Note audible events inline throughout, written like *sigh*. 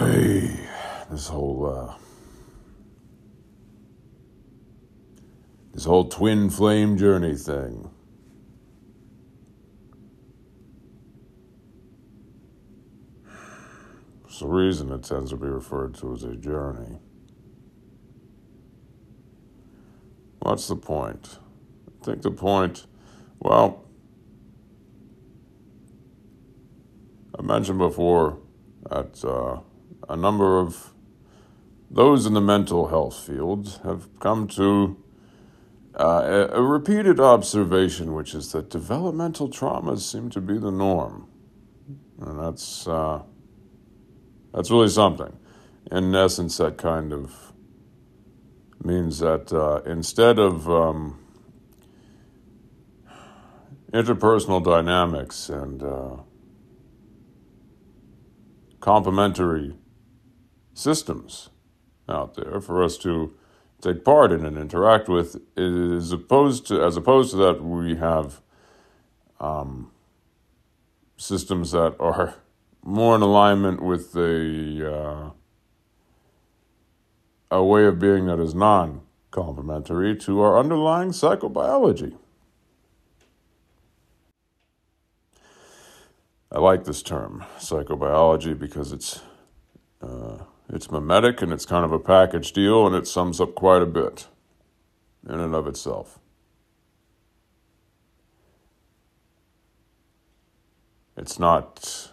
Hey, this whole uh, this whole twin flame journey thing. It's the reason it tends to be referred to as a journey. What's the point? I think the point, well, I mentioned before that uh, a number of those in the mental health field have come to uh, a, a repeated observation, which is that developmental traumas seem to be the norm, and that's uh, that's really something. In essence, that kind of means that uh, instead of um, interpersonal dynamics and uh, complementary systems out there for us to take part in and interact with is opposed to as opposed to that we have um, systems that are more in alignment with a uh, a way of being that is non complementary to our underlying psychobiology. I like this term, psychobiology, because it's uh, it's mimetic and it's kind of a package deal, and it sums up quite a bit in and of itself. It's not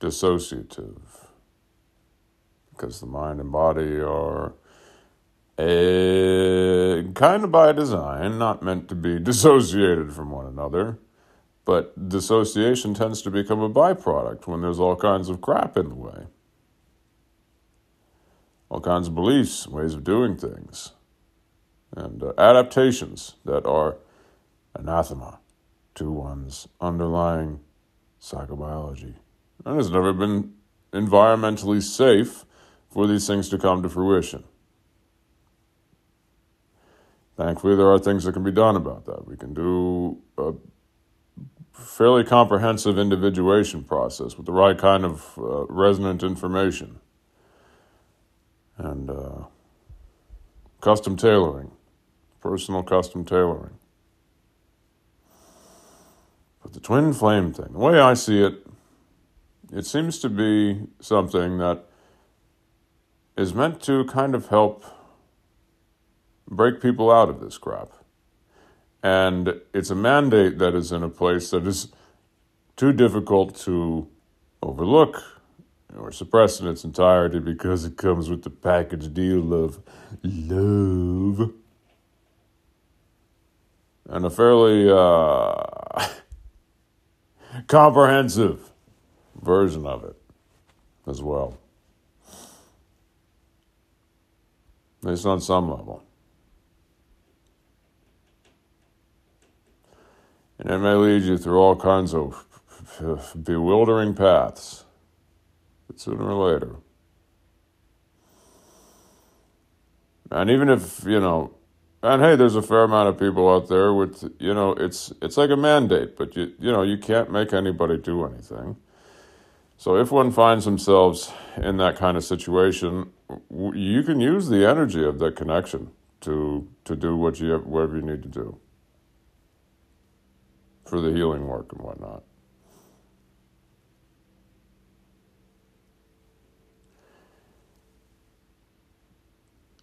dissociative because the mind and body are a, kind of by design not meant to be *laughs* dissociated from one another. But dissociation tends to become a byproduct when there's all kinds of crap in the way. All kinds of beliefs, ways of doing things, and uh, adaptations that are anathema to one's underlying psychobiology. And has never been environmentally safe for these things to come to fruition. Thankfully, there are things that can be done about that. We can do a fairly comprehensive individuation process with the right kind of uh, resonant information and uh, custom tailoring, personal custom tailoring. But the twin flame thing, the way I see it, it seems to be something that is meant to kind of help break people out of this crap. And it's a mandate that is in a place that is too difficult to overlook or suppress in its entirety because it comes with the package deal of love and a fairly uh, *laughs* comprehensive version of it as well. At least on some level. And it may lead you through all kinds of *laughs* bewildering paths. But sooner or later. And even if, you know, and hey, there's a fair amount of people out there with, you know, it's it's like a mandate, but you you know, you can't make anybody do anything. So if one finds themselves in that kind of situation, you can use the energy of that connection to to do what you whatever you need to do for the healing work and whatnot.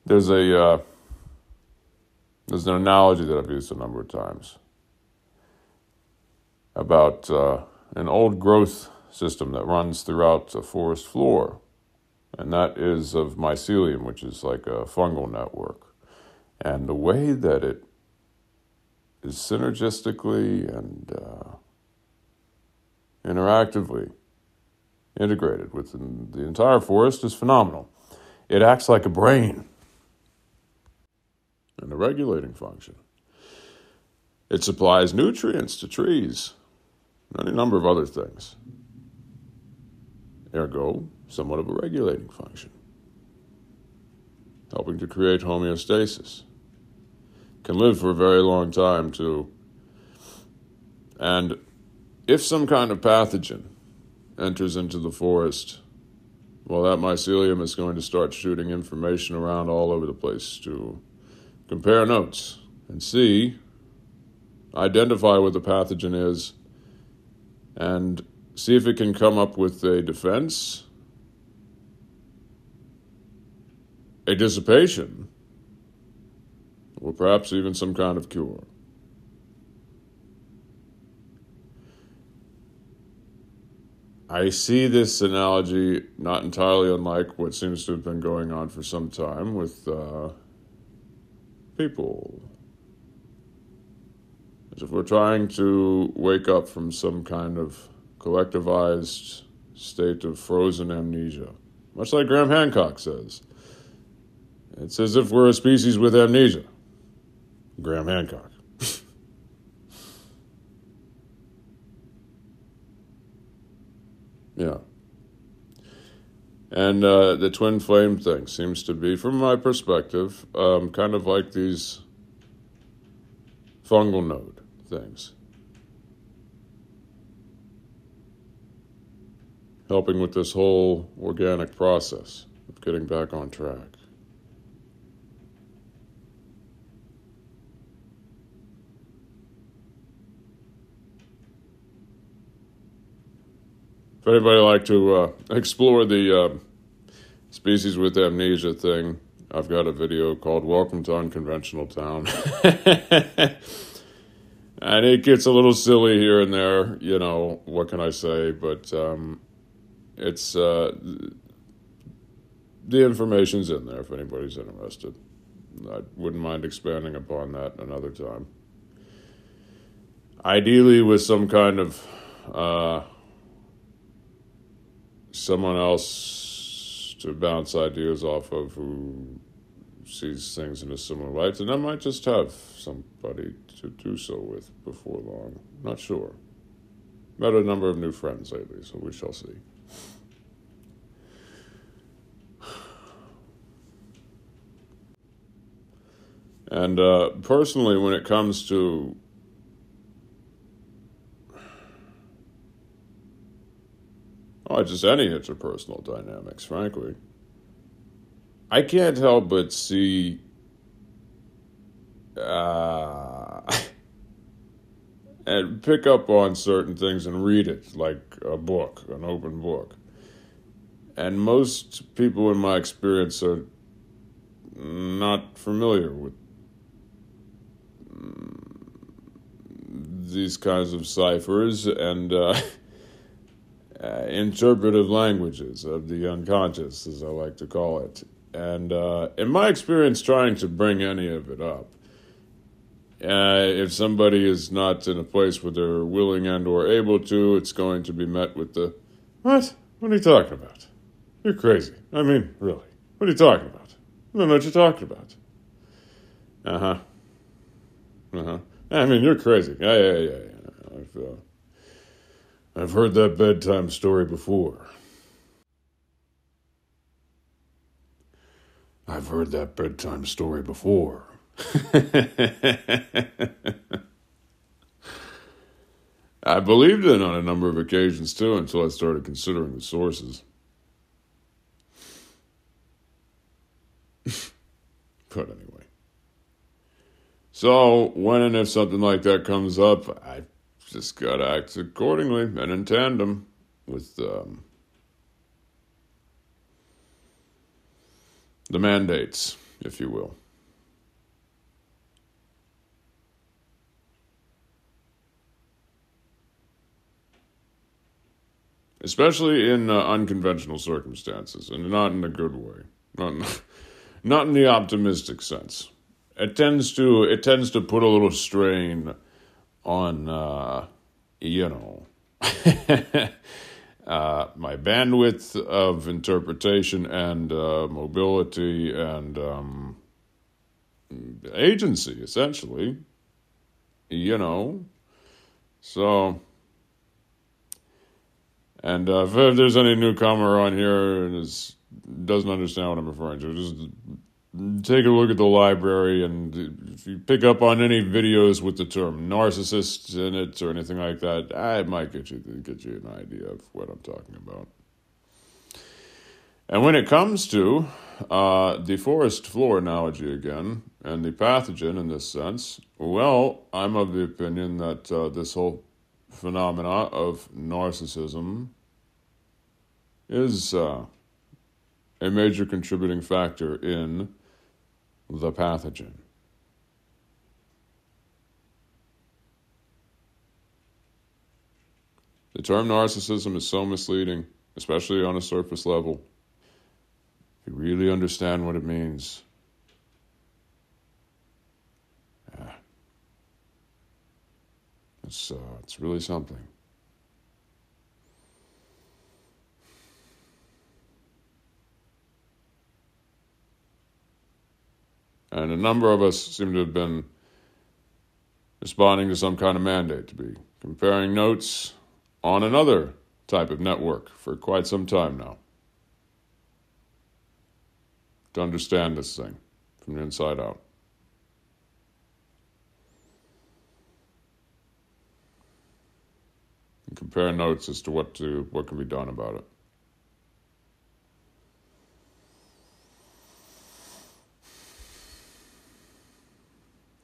There's a uh, there's an analogy that I've used a number of times about uh, an old growth system that runs throughout a forest floor, and that is of mycelium, which is like a fungal network. And the way that it is synergistically and uh, interactively integrated within the entire forest is phenomenal. It acts like a brain and a regulating function. It supplies nutrients to trees, and any number of other things. Ergo, somewhat of a regulating function, helping to create homeostasis can live for a very long time too. And if some kind of pathogen enters into the forest well, that mycelium is going to start shooting information around all over the place to compare notes and see, identify what the pathogen is, and see if it can come up with a defense, a dissipation, or perhaps even some kind of cure. I see this analogy not entirely unlike what seems to have been going on for some time with uh, people. As if we're trying to wake up from some kind of collectivized state of frozen amnesia, much like Graham Hancock says. It's as if we're a species with amnesia. Graham Hancock. *laughs* yeah. And uh, the twin flame thing seems to be, from my perspective, um, kind of like these fungal node things. Helping with this whole organic process of getting back on track. If anybody like to uh, *laughs* explore the uh, species with amnesia thing, I've got a video called "Welcome to Unconventional Town," *laughs* and it gets a little silly here and there. You know what can I say? But um, it's uh, the information's in there if anybody's interested. I wouldn't mind expanding upon that another time. Ideally, with some kind of uh, someone else to bounce ideas off of who sees things in a similar light, and I might just have somebody to do so with before long. Not sure. Met a number of new friends lately, so we shall see. *sighs* And uh, personally, when it comes to Oh, just any interpersonal dynamics, frankly. I can't help but see uh, *laughs* and pick up on certain things and read it like a book, an open book. And most people, in my experience, are not familiar with these kinds of ciphers and. Uh, *laughs* uh, interpretive languages of the unconscious, as I like to call it. And uh, in my experience, trying to bring any of it up, uh, if somebody is not in a place where they're willing and or able to, it's going to be met with the, "What? What are you talking about? You're crazy. I mean, really? What are you talking about? I don't know what you're talking about." Uh huh. Uh huh. I mean, you're crazy. Yeah, yeah, yeah. yeah. I feel. I've heard that bedtime story before. I've heard that bedtime story before. *laughs* I believed it on a number of occasions too until I started considering the sources. *laughs* but anyway. So, when and if something like that comes up, I just got to act accordingly and in tandem with um, the mandates, if you will. Especially in uh, unconventional circumstances, and not in a good way, not in, *laughs* not in the optimistic sense. It tends to it tends to put a little strain on, uh, you know, *laughs* uh, my bandwidth of interpretation and uh, mobility and um, agency, essentially. You know, so. And uh, if there's any newcomer on here and is, doesn't understand what I'm referring to, just take a look at the library and if you pick up on any videos with the term narcissist in it or anything like that, I might get you get you an idea of what I'm talking about. And when it comes to uh, the forest floor analogy again, and the pathogen in this sense, well, I'm of the opinion that uh, this whole phenomena of narcissism is uh, a major contributing factor in the pathogen. The term narcissism is so misleading, especially on a surface level. If you really understand what it means, yeah, it's, uh, it's really something. And a number of us seem to have been responding to some kind of mandate to be comparing notes on another type of network for quite some time now to understand this thing from the inside out. And compare notes as to what to what can be done about it.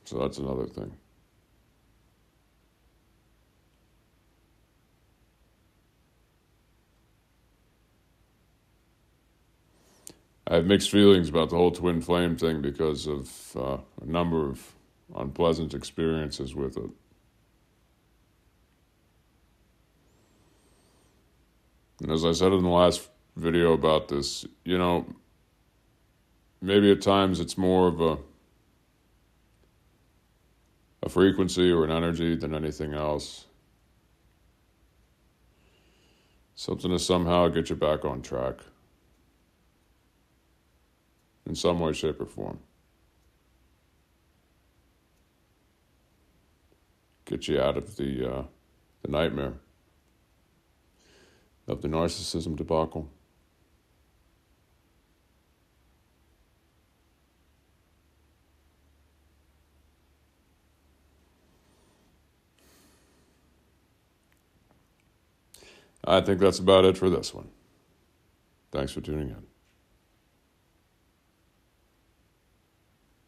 So that's another thing. I have mixed feelings about the whole twin flame thing because of uh, a number of unpleasant experiences with it. And as I said in the last video about this, you know, maybe at times it's more of a a frequency or an energy than anything else. Something to somehow get you back on track in some way, shape, or form. Get you out of the, uh, the nightmare of the narcissism debacle. I think that's about it for this one. Thanks for tuning in.